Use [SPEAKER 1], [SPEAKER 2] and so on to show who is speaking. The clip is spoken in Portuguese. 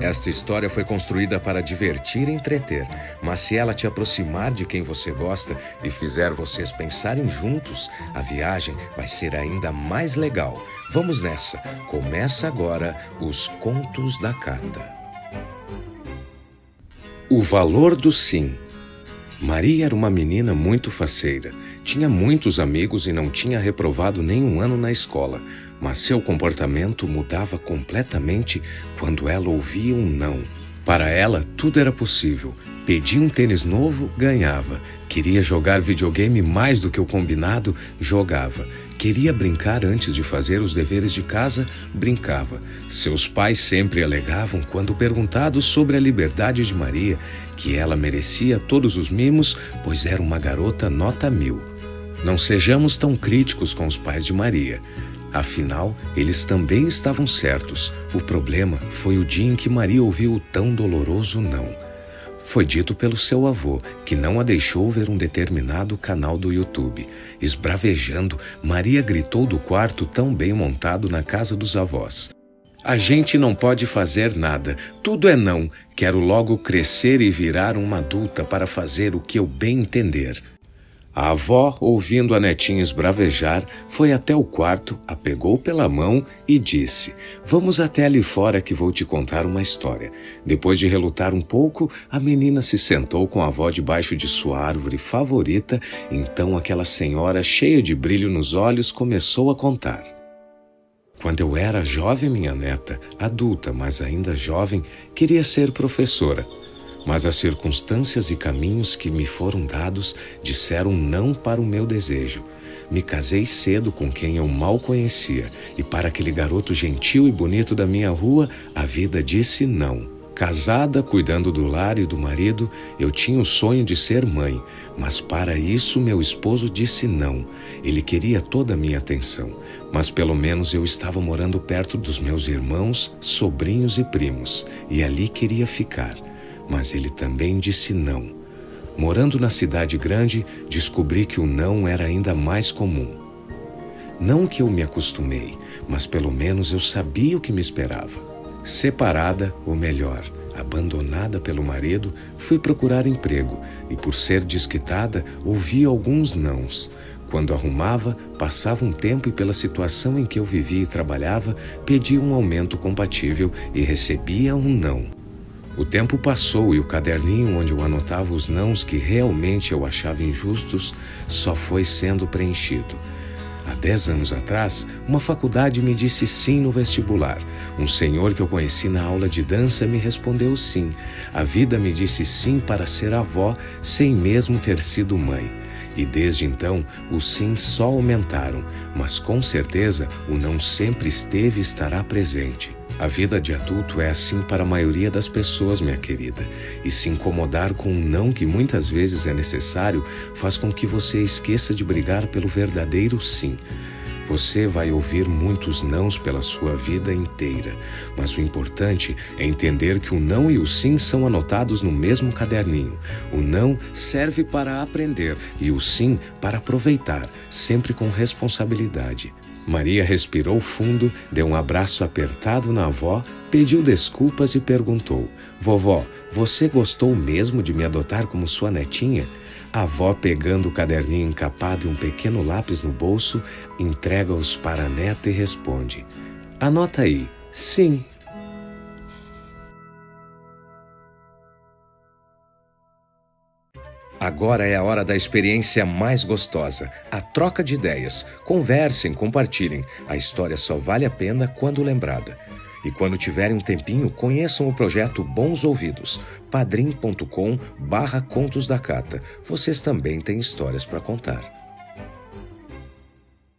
[SPEAKER 1] Esta história foi construída para divertir e entreter, mas se ela te aproximar de quem você gosta e fizer vocês pensarem juntos, a viagem vai ser ainda mais legal. Vamos nessa! Começa agora os Contos da Cata. O valor do sim. Maria era uma menina muito faceira. Tinha muitos amigos e não tinha reprovado nenhum ano na escola, mas seu comportamento mudava completamente quando ela ouvia um não. Para ela, tudo era possível. Pedia um tênis novo, ganhava. Queria jogar videogame mais do que o combinado, jogava. Queria brincar antes de fazer os deveres de casa, brincava. Seus pais sempre alegavam, quando perguntados sobre a liberdade de Maria, que ela merecia todos os mimos, pois era uma garota nota mil. Não sejamos tão críticos com os pais de Maria. Afinal, eles também estavam certos. O problema foi o dia em que Maria ouviu o tão doloroso não. Foi dito pelo seu avô, que não a deixou ver um determinado canal do YouTube. Esbravejando, Maria gritou do quarto tão bem montado na casa dos avós. A gente não pode fazer nada, tudo é não. Quero logo crescer e virar uma adulta para fazer o que eu bem entender. A avó, ouvindo a netinha esbravejar, foi até o quarto, a pegou pela mão e disse: Vamos até ali fora que vou te contar uma história. Depois de relutar um pouco, a menina se sentou com a avó debaixo de sua árvore favorita. Então aquela senhora, cheia de brilho nos olhos, começou a contar. Quando eu era jovem, minha neta, adulta, mas ainda jovem, queria ser professora. Mas as circunstâncias e caminhos que me foram dados disseram não para o meu desejo. Me casei cedo com quem eu mal conhecia, e para aquele garoto gentil e bonito da minha rua, a vida disse não. Casada, cuidando do lar e do marido, eu tinha o sonho de ser mãe, mas para isso meu esposo disse não. Ele queria toda a minha atenção, mas pelo menos eu estava morando perto dos meus irmãos, sobrinhos e primos, e ali queria ficar mas ele também disse não. Morando na cidade grande, descobri que o não era ainda mais comum. Não que eu me acostumei, mas pelo menos eu sabia o que me esperava. Separada, ou melhor, abandonada pelo marido, fui procurar emprego e, por ser desquitada, ouvi alguns nãos. Quando arrumava, passava um tempo e, pela situação em que eu vivia e trabalhava, pedia um aumento compatível e recebia um não. O tempo passou e o caderninho onde eu anotava os nãos que realmente eu achava injustos só foi sendo preenchido. Há dez anos atrás, uma faculdade me disse sim no vestibular. Um senhor que eu conheci na aula de dança me respondeu sim. A vida me disse sim para ser avó, sem mesmo ter sido mãe. E desde então, os sim só aumentaram, mas com certeza o não sempre esteve e estará presente. A vida de adulto é assim para a maioria das pessoas, minha querida, e se incomodar com um não que muitas vezes é necessário faz com que você esqueça de brigar pelo verdadeiro sim. Você vai ouvir muitos nãos pela sua vida inteira, mas o importante é entender que o não e o sim são anotados no mesmo caderninho. O não serve para aprender e o sim para aproveitar, sempre com responsabilidade. Maria respirou fundo, deu um abraço apertado na avó, pediu desculpas e perguntou: Vovó, você gostou mesmo de me adotar como sua netinha? A avó, pegando o caderninho encapado e um pequeno lápis no bolso, entrega-os para a neta e responde: Anota aí, sim. Agora é a hora da experiência mais gostosa, a troca de ideias. Conversem, compartilhem. A história só vale a pena quando lembrada. E quando tiverem um tempinho, conheçam o projeto Bons Ouvidos, padrim.com barra Contos da Cata. Vocês também têm histórias para contar.